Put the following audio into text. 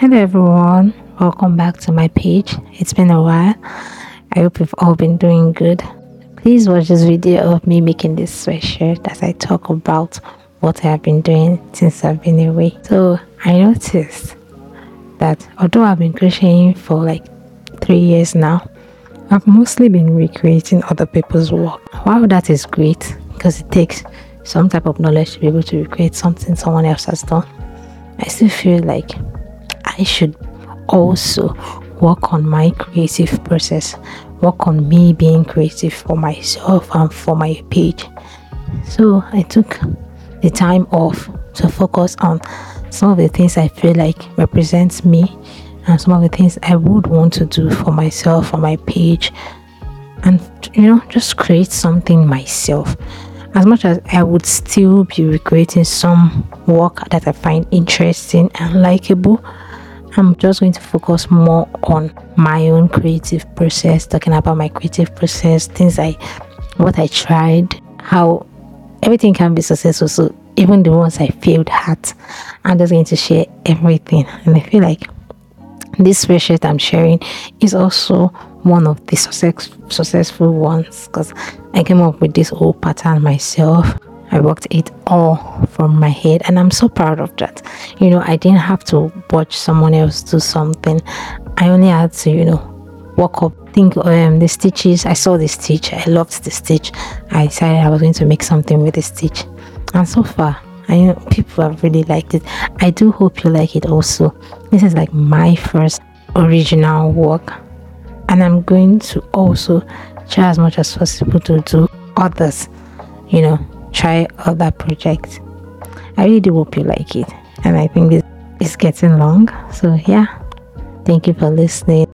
Hello everyone, welcome back to my page. It's been a while. I hope you've all been doing good. Please watch this video of me making this sweatshirt as I talk about what I have been doing since I've been away. So I noticed that although I've been crocheting for like three years now, I've mostly been recreating other people's work. While that is great because it takes some type of knowledge to be able to recreate something someone else has done, I still feel like I should also work on my creative process, work on me being creative for myself and for my page. So I took the time off to focus on some of the things I feel like represents me and some of the things I would want to do for myself for my page and you know just create something myself as much as I would still be recreating some work that I find interesting and likable I'm just going to focus more on my own creative process, talking about my creative process, things I, what I tried, how everything can be successful. So even the ones I failed at, I'm just going to share everything. And I feel like this spreadsheet I'm sharing is also one of the success, successful ones because I came up with this whole pattern myself. I worked it all from my head and I'm so proud of that. You know, I didn't have to watch someone else do something. I only had to, you know, walk up, think um the stitches. I saw the stitch, I loved the stitch. I decided I was going to make something with the stitch. And so far, I know people have really liked it. I do hope you like it also. This is like my first original work. And I'm going to also try as much as possible to do others, you know, try other projects. I really do hope you like it. And I think this is getting long. So, yeah, thank you for listening.